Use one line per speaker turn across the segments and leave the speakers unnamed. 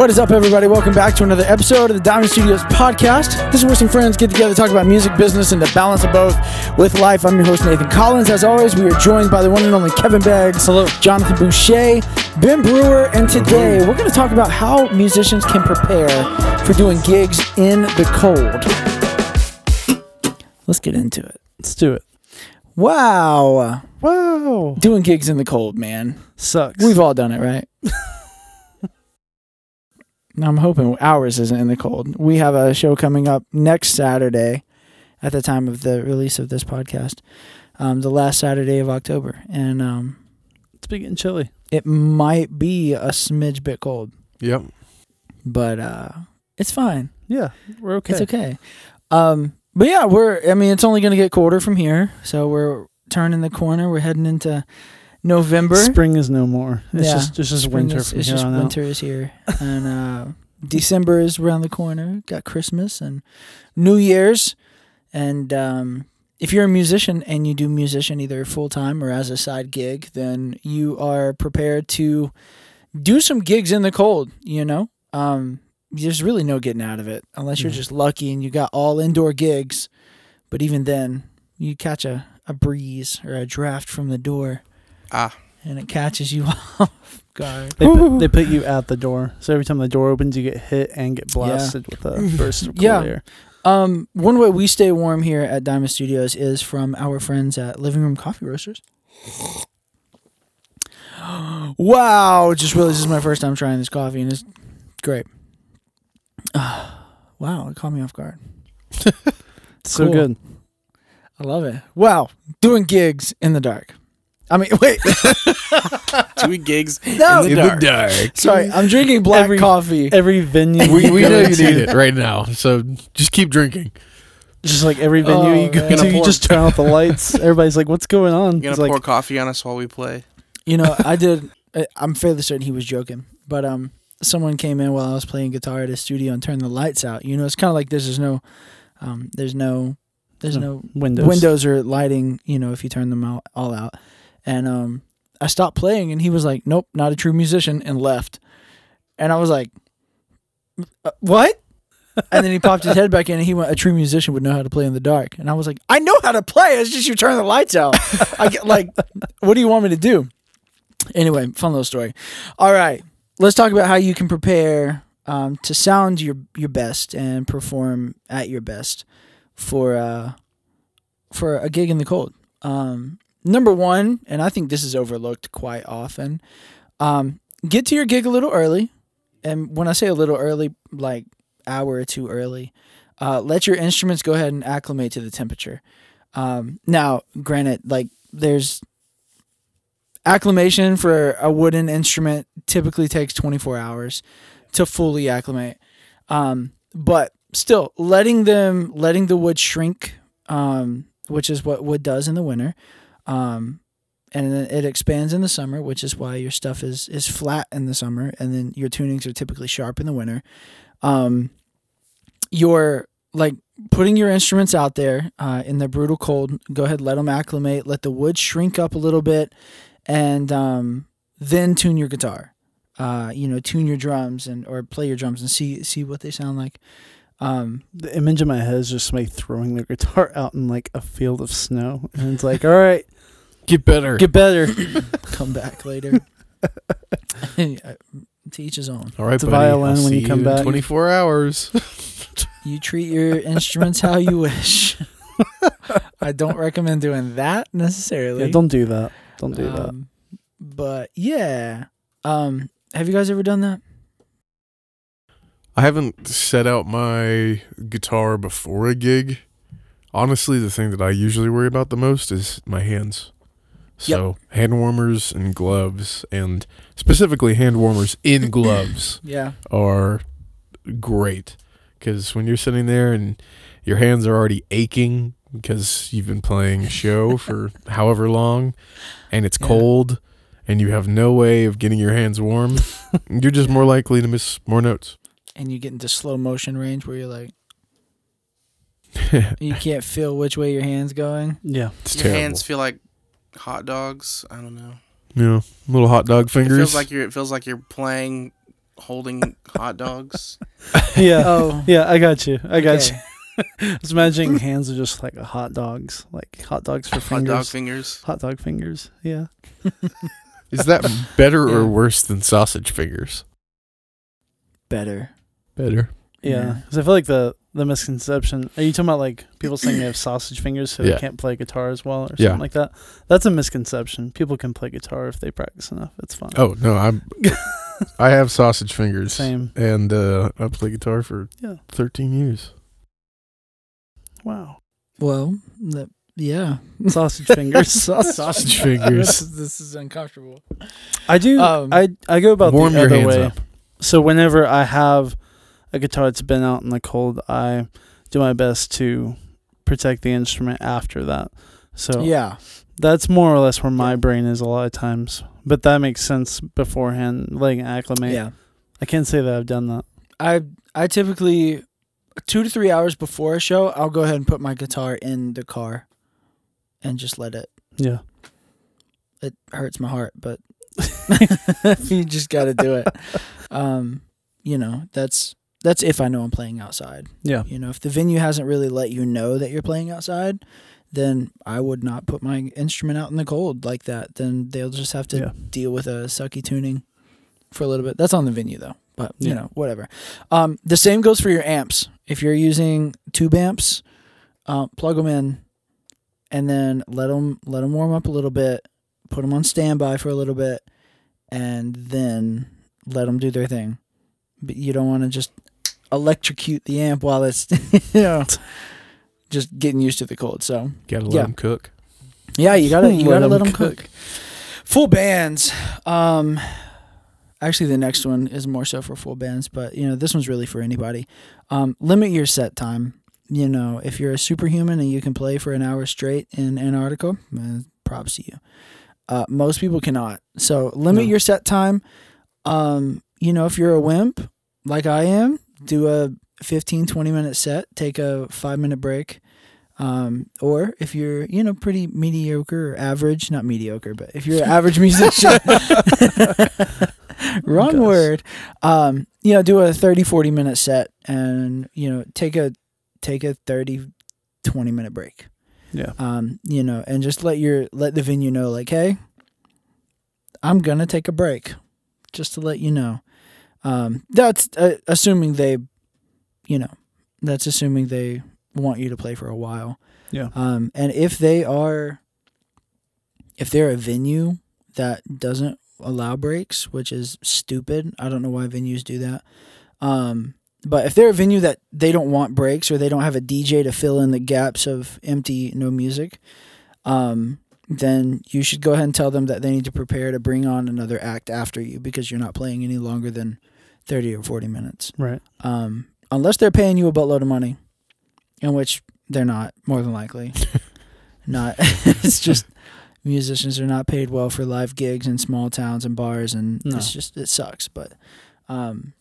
What is up, everybody? Welcome back to another episode of the Diamond Studios podcast. This is where some friends get together, talk about music, business, and the balance of both with life. I'm your host, Nathan Collins. As always, we are joined by the one and only Kevin Beggs. Hello. Jonathan Boucher, Ben Brewer, and today we're going to talk about how musicians can prepare for doing gigs in the cold. Let's get into it.
Let's do it.
Wow.
Wow.
Doing gigs in the cold, man.
Sucks.
We've all done it, right? I'm hoping ours isn't in the cold. We have a show coming up next Saturday at the time of the release of this podcast, um, the last Saturday of October. And um,
it's been getting chilly.
it might be a smidge bit cold,
Yep.
but uh, it's fine.
Yeah, we're okay.
It's okay. Um, but yeah, we're, I mean, it's only going to get colder from here. So we're turning the corner. We're heading into November.
Spring is no more. It's
Yeah.
just it's just
Spring
winter
is-
from
it's
here
just winter is here, and uh, December is around the corner. Got Christmas and New Year's, and um, if you're a musician and you do musician either full time or as a side gig, then you are prepared to do some gigs in the cold. You know, um, there's really no getting out of it unless you're
Mhm.
just lucky and you got all indoor gigs. But even then, you catch a, a breeze or a draft from the door.
Ah.
And it catches you off guard.
They put, they put you out the door, so every time the door opens, you get hit and get blasted with a burst of cool
Yeah.
air.
Um, one way we stay warm here at Diamond Studios is from our friends at Living Room Coffee Roasters. wow, just realized this is my first time trying this coffee and it's great. wow, it caught me off guard.
It's so
Cool.
good.
I love it. Wow, doing gigs in the dark. I mean, wait,
Doing gigs
no.
in the dark.
Sorry, I'm drinking black
Every-
coffee.
Every venue,
We, we know you need it right now, so just keep drinking.
Just like every venue
Oh,
you go to, you just turn out the lights. Everybody's like, "What's going on?"
You
It's
gonna
like,
pour coffee on us while we play?
You know, I did. I- I'm fairly certain he was joking, but um, someone came in while I was playing guitar at his studio and turned the lights out. You know, it's kind of like this. There's no, um, there's no, there's no
windows.
windows or lighting. You know, if you turn them out all out, and um, I stopped playing, and he was like, "Nope, not a true musician," and left. And I was like, "Uh, "What?" and then he popped his head back in, and he went, "A true musician would know how to play in the dark." And I was like, "I know how to play. It's just you turn the lights out. I get like, what do you want me to do?" Anyway, fun little story. All right, let's talk about how you can prepare um, to sound your your best and perform at your best for uh, for a gig in the cold. Um, number one, and I think this is overlooked quite often. Um, get to your gig a little early, and when I say a little early, like hour or two early, uh, let your instruments go ahead and acclimate to the temperature. Um, now, granted, like there's acclimation for a wooden instrument typically takes 24 hours to fully acclimate. Um, but still, letting them letting the wood shrink, um, which is what wood does in the winter, um, and it expands in the summer, which is why your stuff is is flat in the summer, and then your tunings are typically sharp in the winter. Um, you're like putting your instruments out there uh, in the brutal cold. Go ahead, let them acclimate, let the wood shrink up a little bit, and um, then tune your guitar. Uh, you know, tune your drums and or play your drums and see see what they sound like. Um,
The image in my head is just somebody throwing their guitar out in like a field of snow, and it's like, "All right,
Get better.
get better."
come back later. Teach each his own.
All right,
It's a
buddy.
violin
I'll
when you come
in
back.
24 hours.
You treat your instruments how you wish. I don't recommend doing that necessarily.
Yeah, don't do that. Don't do that.
Um, But yeah, um, have you guys ever done that?
I haven't set out my guitar before a gig. Honestly, the thing that I usually worry about the most is my hands. So, hand warmers and gloves, and specifically hand warmers in gloves,
Yeah.
are great. Because when you're sitting there and your hands are already aching because you've been playing a show for however long and it's
Yeah.
cold and you have no way of getting your hands warm, you're just more likely to miss more notes.
And you get into slow motion range where you're like, you can't feel which way your hand's going.
Yeah.
It's
Your
terrible.
hands feel like hot dogs. I don't know.
Yeah, little hot dog
It
fingers.
feels like you're. It feels like you're playing holding hot dogs.
yeah.
Oh,
Yeah, I got you. I got
okay.
you. I was imagining hands are just like hot dogs, like hot dogs for fingers.
hot
fingers.
dog fingers.
Hot dog fingers. Yeah.
Is that better or worse than sausage fingers?
better.
Better.
Yeah.
Yeah.
Because I feel like the the misconception. Are you talking about like people saying they have sausage fingers so
Yeah.
they can't play guitar as well or something
Yeah.
like that? That's a misconception. People can play guitar if they practice enough. It's fine.
Oh no, I'm. I have sausage fingers,
Same.
and uh, I play guitar for
Yeah.
13 years.
Wow.
Well, the, yeah.
Sausage fingers.
Sausage fingers.
this, this is uncomfortable.
I do.
Um,
I I go about
Warm
the
your
other
hands
way.
up.
So whenever I have a guitar that's been out in the cold, I do my best to protect the instrument after that. So
Yeah.
that's more or less where my brain is a lot of times. But that makes sense beforehand, letting acclimate.
Yeah.
I can't say that I've done that.
I I typically two to three hours before a show, I'll go ahead and put my guitar in the car and just let it.
Yeah.
It hurts my heart, but you just got to do it. Um, you know, that's that's if I know I'm playing outside.
Yeah.
You know, if the venue hasn't really let you know that you're playing outside, then I would not put my instrument out in the cold like that. Then they'll just have to
Yeah.
deal with a sucky tuning for a little bit. That's on the venue though, but you
Yeah.
know, whatever. Um, the same goes for your amps. If you're using tube amps, uh, plug them in, and then let them let them warm up a little bit. Put them on standby for a little bit, and then let them do their thing. But you don't want to just electrocute the amp while it's you know just getting used to the cold. So
Gotta let
Yeah.
them cook.
yeah, you gotta you
Let
gotta
'em
let them
cook.
cook. Full bands. Um, actually, the next one is more so for full bands, but you know this one's really for anybody. Um, limit your set time. You know, if you're a superhuman and you can play for an hour straight in Antarctica, uh, props to you. Uh, most people cannot. So limit
No.
your set time. Um, you know, if you're a wimp like I am, do a 15, 20 minute set, take a five minute break. Um, or if you're, you know, pretty mediocre or average, not mediocre, but if you're an average musician, wrong
Gosh.
word. Um, you know, do a 30, 40 minute set and, you know, take a, take a 30, 20 minute break.
Yeah.
Um, you know, and just let your, let the venue know like, Hey, I'm going to take a break just to let you know. Um, that's uh, assuming they, you know, that's assuming they want you to play for a while.
Yeah.
Um, and if they are, if they're a venue that doesn't allow breaks, which is stupid, I don't know why venues do that. Um, but if they're a venue that they don't want breaks or they don't have a DJ to fill in the gaps of empty no music, um, then you should go ahead and tell them that they need to prepare to bring on another act after you because you're not playing any longer than 30 or 40 minutes.
Right.
Um, unless they're paying you a buttload of money, in which they're not, more than likely. not. it's just musicians are not paid well for live gigs in small towns and bars, and
No.
it's just it sucks. But, um,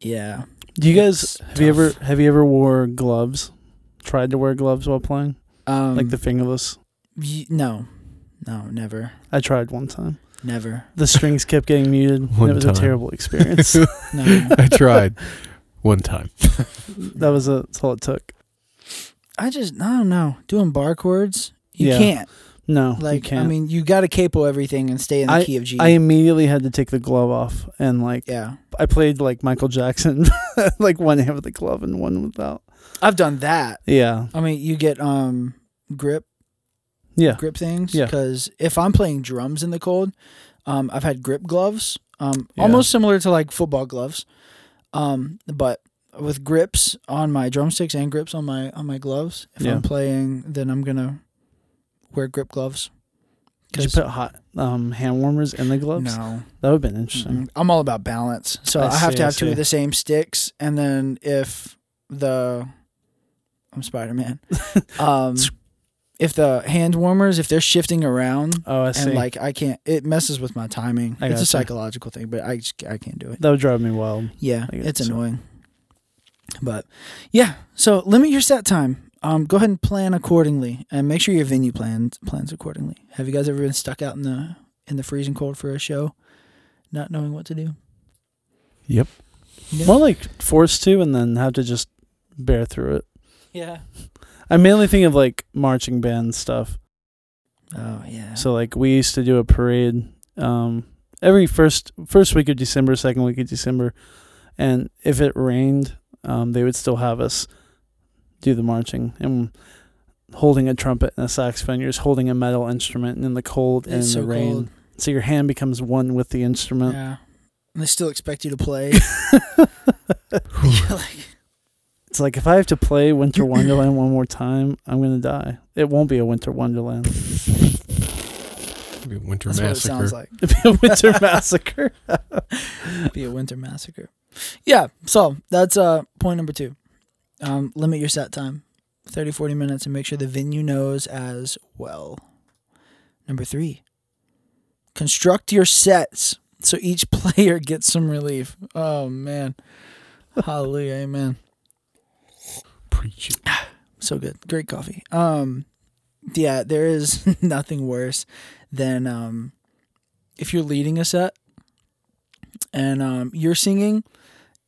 yeah,
Do you guys have you ever have you ever wore gloves? Tried to wear gloves while playing,
um,
like the fingerless.
y- no, no, never,
I tried one time.
Never,
The strings kept getting muted. and
One
it was
time.
a terrible experience.
no.
I tried one time.
that was a, that's all it took.
I just I don't know doing bar chords. You
Yeah.
can't
No, you
like.
can't.
I mean, you got to capo everything and stay in the key of G.
I immediately had to take the glove off and like
yeah,
I played like Michael Jackson, like one hand with the glove and one without.
I've done that.
Yeah,
I mean, you get um grip
yeah,
grip things.
Yeah.
Because if I'm playing drums in the cold, um, I've had grip gloves, um,
Yeah.
almost similar to like football gloves, um, but with grips on my drumsticks and grips on my on my gloves. If
Yeah.
I'm playing, then I'm gonna wear grip gloves.
Did you put hot um, hand warmers in the gloves?
no,
That would have been interesting.
I'm all about balance. So
I
I, have
see,
to have two of the same sticks, and then if the I'm Spider Man, um, if the hand warmers if they're shifting around
Oh, I see.
and like I can't, it messes with my timing.
I
it's a
gotcha.
psychological thing, but I just I can't do it.
that would drive me wild.
Yeah,
I get
it's
so-
annoying. But yeah, so limit your set time. Um, go ahead and plan accordingly, and make sure your venue plans plans accordingly. Have you guys ever been stuck out in the in the freezing cold for a show, not knowing what to do?
Yep.
Yeah.
More like forced to, and then have to just bear through it.
Yeah.
I mainly think of like marching band stuff.
Oh yeah.
So like we used to do a parade um, every first first week of December, second week of December, and if it rained, um, they would still have us do the marching and holding a trumpet and a saxophone. You're just holding a metal instrument in the cold and in
it's
the rain.
cold.
So your hand becomes one with the instrument.
Yeah. And they still expect you to play. like,
It's like if I have to play Winter Wonderland one more time, I'm gonna die. It won't be a Winter Wonderland.
Maybe a winter
that's what it sounds like.
It'll be a Winter Massacre.
Be a winter massacre. Yeah. So that's uh point number two. Um, limit your set time, 30, 40 minutes, and make sure the venue knows as well. Number three. Construct your sets so each player gets some relief. Oh man. Hallelujah. Amen.
Preach it.
so good great coffee um yeah there is nothing worse than um if you're leading a set and um you're singing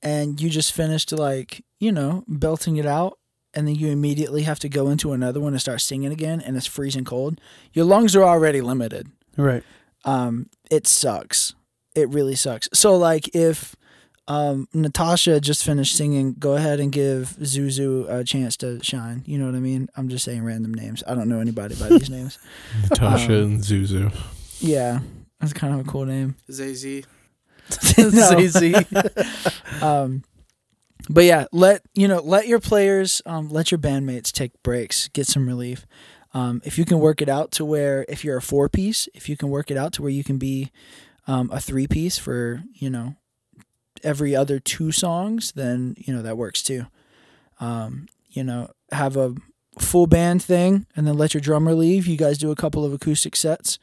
and you just finished like you know belting it out and then you immediately have to go into another one and start singing again and it's freezing cold your lungs are already limited
right.
um, it sucks. It really sucks. So like if um, Natasha just finished singing, go ahead and give Zuzu a chance to shine. You know what I mean? I'm just saying random names. I don't know anybody by these names.
Natasha
Um,
and Zuzu.
Yeah, that's kind of a cool name.
Zay
No.
ZZ.
um, but yeah, let you know, let your players, um, let your bandmates take breaks, get some relief. Um, if you can work it out to where, if you're a four piece, if you can work it out to where you can be um, a three piece for you know every other two songs, then you know that works too. Um, you know, have a full band thing, and then let your drummer leave. You guys do a couple of acoustic sets.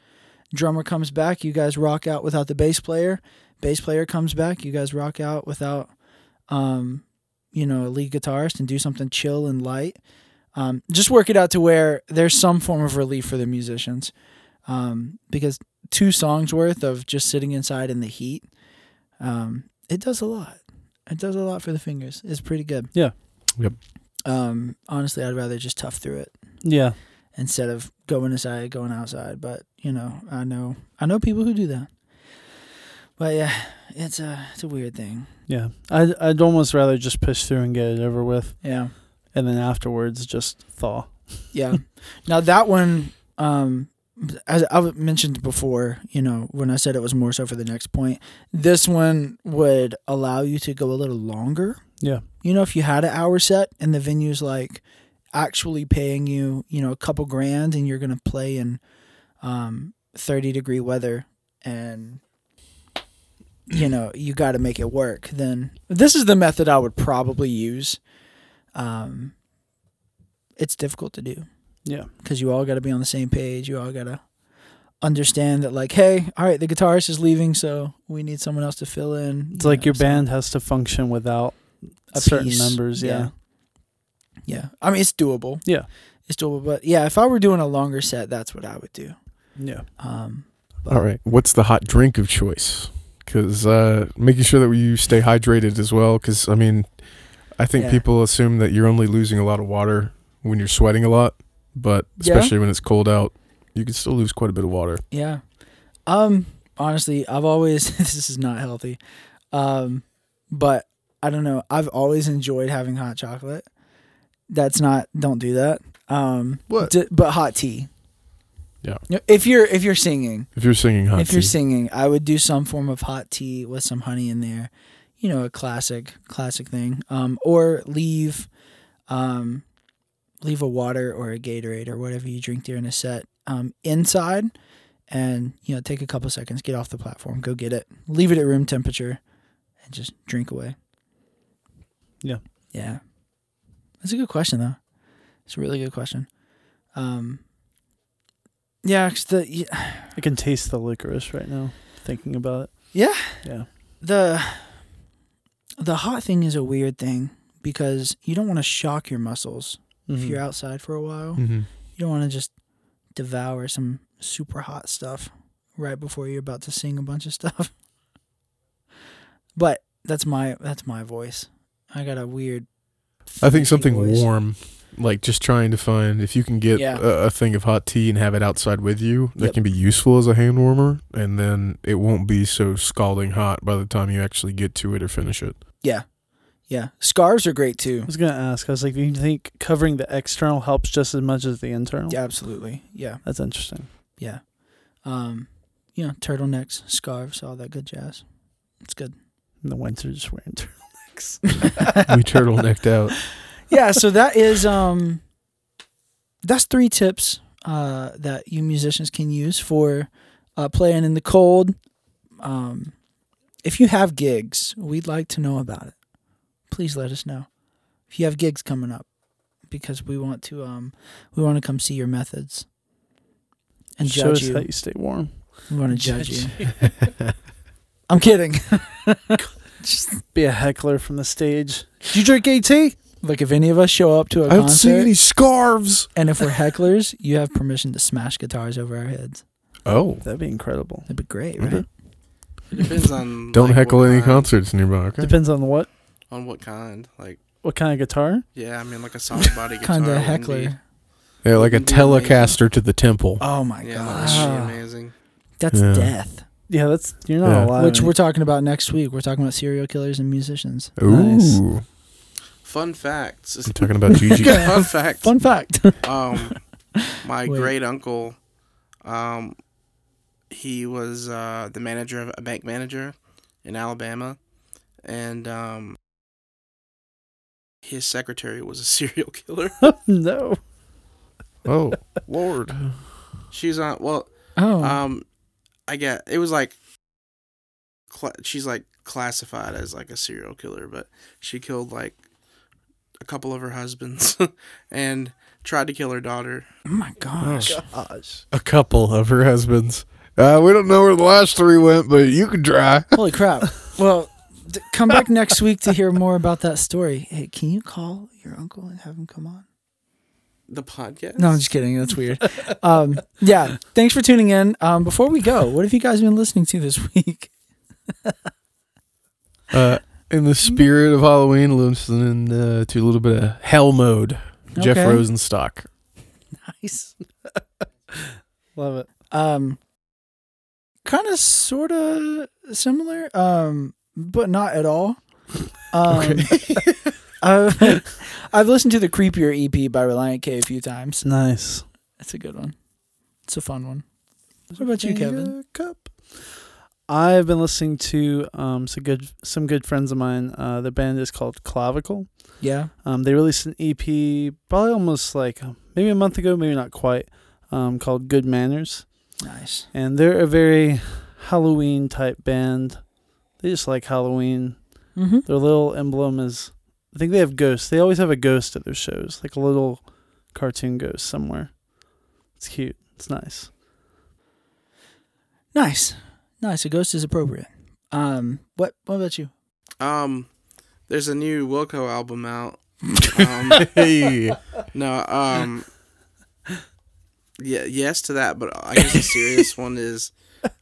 Drummer comes back. You guys rock out without the bass player bass player comes back, you guys rock out without, um, you know, a lead guitarist and do something chill and light. Um, just work it out to where there's some form of relief for the musicians, um, because two songs worth of just sitting inside in the heat, um, it does a lot. It does a lot for the fingers. It's pretty good.
Yeah.
Yep.
Um, honestly, I'd rather just tough through it
yeah.
instead of going inside, going outside. But you know, I know, I know people who do that. But yeah, it's a it's a weird thing.
Yeah. I'd, I'd almost rather just push through and get it over with,
Yeah,
and then afterwards just thaw.
yeah. now that one, um, as I mentioned before, you know, when I said it was more so for the next point, this one would allow you to go a little longer.
Yeah.
You know, if you had an hour set and the venue's like actually paying you, you know, a couple grand and you're gonna play in um, 30 degree weather and you know you got to make it work then this is the method i would probably use um, it's difficult to do
Yeah.
because you all got to be on the same page you all got to understand that like hey all right the guitarist is leaving so we need someone else to fill in
It's
you
like
know,
your
so-
band has to function without
a
certain
piece.
members. Yeah.
yeah i mean it's doable
Yeah.
it's doable but yeah if i were doing a longer set that's what i would do
Yeah.
um
All right. What's the hot drink of choice? Because uh, making sure that you stay hydrated as well. Because I mean, I think
Yeah.
people assume that you're only losing a lot of water when you're sweating a lot, but
Yeah.
especially when it's cold out, you can still lose quite a bit of water.
Yeah. Um honestly, I've always this is not healthy. Um but I don't know. I've always enjoyed having hot chocolate. That's not don't do that. Um
What?
d- but hot tea.
Yeah.
If you're if you're singing,
If you're singing hot
if you're singing, I would do some form of hot tea with some honey in there. You know, a classic classic thing. Um or leave um leave a water or a Gatorade or whatever you drink during a set um inside and you know take a couple seconds get off the platform go get it leave it at room temperature and just drink away
Yeah.
yeah that's a good question though it's a really good question um yeah 'cause the yeah,
I can taste the licorice right now, thinking about it.
yeah
Yeah.
the the hot thing is a weird thing because you don't want to shock your muscles if
Mhm.
you're outside for a while
hmm
you don't want to just devour some super hot stuff right before you're about to sing a bunch of stuff. But That's my that's my voice. I got a weird.
I think something
voice.
warm, like just trying to find if you can get
Yeah.
a, a thing of hot tea and have it outside with you, that
Yep.
can be useful as a hand warmer, and then it won't be so scalding hot by the time you actually get to it or finish it.
Yeah, yeah. Scarves are great too.
I was gonna ask. I was like, do you think covering the external helps just as much as the internal?
Yeah, absolutely. Yeah,
That's interesting.
yeah. Um, you know, turtlenecks, scarves, all that good jazz. It's good.
In the winter, just wearing turtlenecks.
we turtlenecked out.
yeah, so that is um that's three tips uh that you musicians can use for uh playing in the cold. Um if you have gigs, we'd like to know about it. Please let us know. If you have gigs coming up because we want to um we want to come see your methods and
Show
judge
us
you.
how you stay warm.
We want to judge you. I'm kidding. Just
Be a heckler from the stage. Did you drink AT?
like if any of us show up to a
I concert, don't see any scarves.
and if we're hecklers, you have permission to smash guitars over our heads.
Oh,
That'd be incredible.
That'd be great,
Okay.
right?
It depends on.
don't
like,
heckle any
kind,
concerts nearby. Okay.
Depends on what
On what kind? Like,
what kind of guitar.
yeah, I mean, like a solid body guitar.
Kind of heckler.
be-
Yeah, like a
Wouldn't be amazing.
Telecaster to the temple.
Oh my
Yeah, that would
gosh.
amazing.
That's
Yeah.
death.
Yeah, that's you're not
Yeah.
alive.
Which we're talking about next week. We're talking about serial killers and musicians.
Nice.
Ooh,
Fun facts.
I'm talking about Gigi.
Fun fact.
Fun fact.
Um, my
Wait.
great uncle, um, he was uh, the manager of a bank manager in Alabama, and um, his secretary was a serial killer.
no.
oh, Lord.
She's on. Well,
Oh.
um, I get it was like, cla she's like classified as like a serial killer, but she killed like a couple of her husbands and tried to kill her daughter.
oh my gosh.
Gosh.
A couple of her husbands. Uh, we don't know where the last three went, but you can try.
Holy crap. Well, d- come back next week to hear more about that story. Hey, can you call your uncle and have him come on?
The podcast.
No, I'm just kidding. That's weird. Um, yeah. Thanks for tuning in. Um, before we go, what have you guys been listening to this week?
Uh, in the spirit of Halloween, listening uh, to a little bit of Hell Mode. Jeff Rosenstock.
Nice.
Love it.
Um, kind of, sort of similar, um, but not at all. Um, I've, I've listened to the Creepier EP by Relient K a few times.
Nice.
That's a good one. It's a fun one. What about you, Kevin?
Cup. I've been listening to um some good some good friends of mine. Uh, the band is called Clavicle.
Yeah.
Um, they released an EP probably almost like uh, maybe a month ago, maybe not quite. Um, called Good Manners,
Nice.
and they're a very Halloween type band. They just like Halloween.
Mm-hmm.
Their little emblem is, I think they have ghosts. They always have a ghost at their shows, like a little cartoon ghost somewhere. It's cute. It's nice.
Nice. Nice. A ghost is appropriate. Um, what what about you?
Um, there's a new Wilco album out. Um,
Hey.
no, um, yeah, yes to that, but I guess the serious one is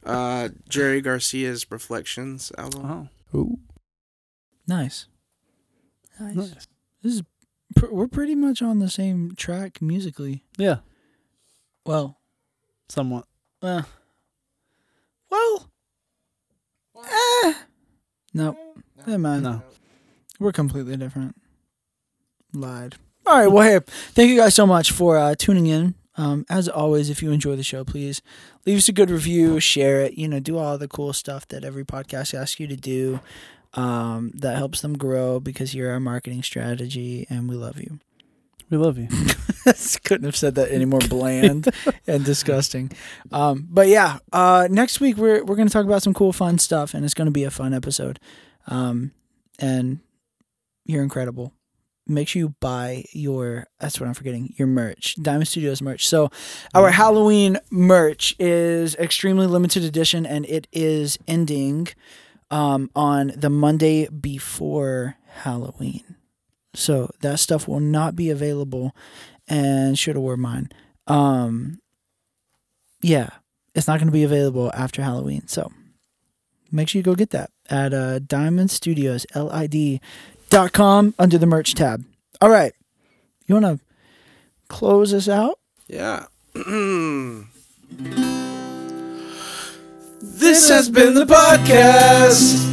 uh Jerry Garcia's Reflections album.
Oh,
Ooh.
Nice. Nice.
nice.
This is pr- we're pretty much on the same track musically.
Yeah,
Well,
somewhat.
uh, well, eh. No, never mind.
No.
We're completely different. Lied. All right. Well, hey, thank you guys so much for uh, tuning in. Um, as always, if you enjoy the show, please leave us a good review, share it. You know, do all the cool stuff that every podcast asks you to do. Um, that helps them grow because you're our marketing strategy, and we love you.
We love you.
Couldn't have said that any more bland and disgusting. Um, but yeah, uh, next week we're we're gonna talk about some cool, fun stuff, and it's gonna be a fun episode. Um, and you're incredible. Make sure you buy your that's what I'm forgetting your merch, Diamond Studios merch. So our Halloween merch is extremely limited edition, and it is ending um, on the Monday before Halloween. So that stuff will not be available and should have wore mine. Um yeah, it's not going to be available after Halloween. So make sure you go get that. at uh, Diamond Studios, L-I-D dot com under the merch tab. All right. You want to close us out?
Yeah. this has been the podcast.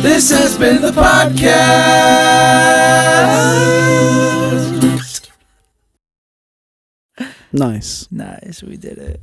This has been the podcast.
Nice.
Nice. We did it.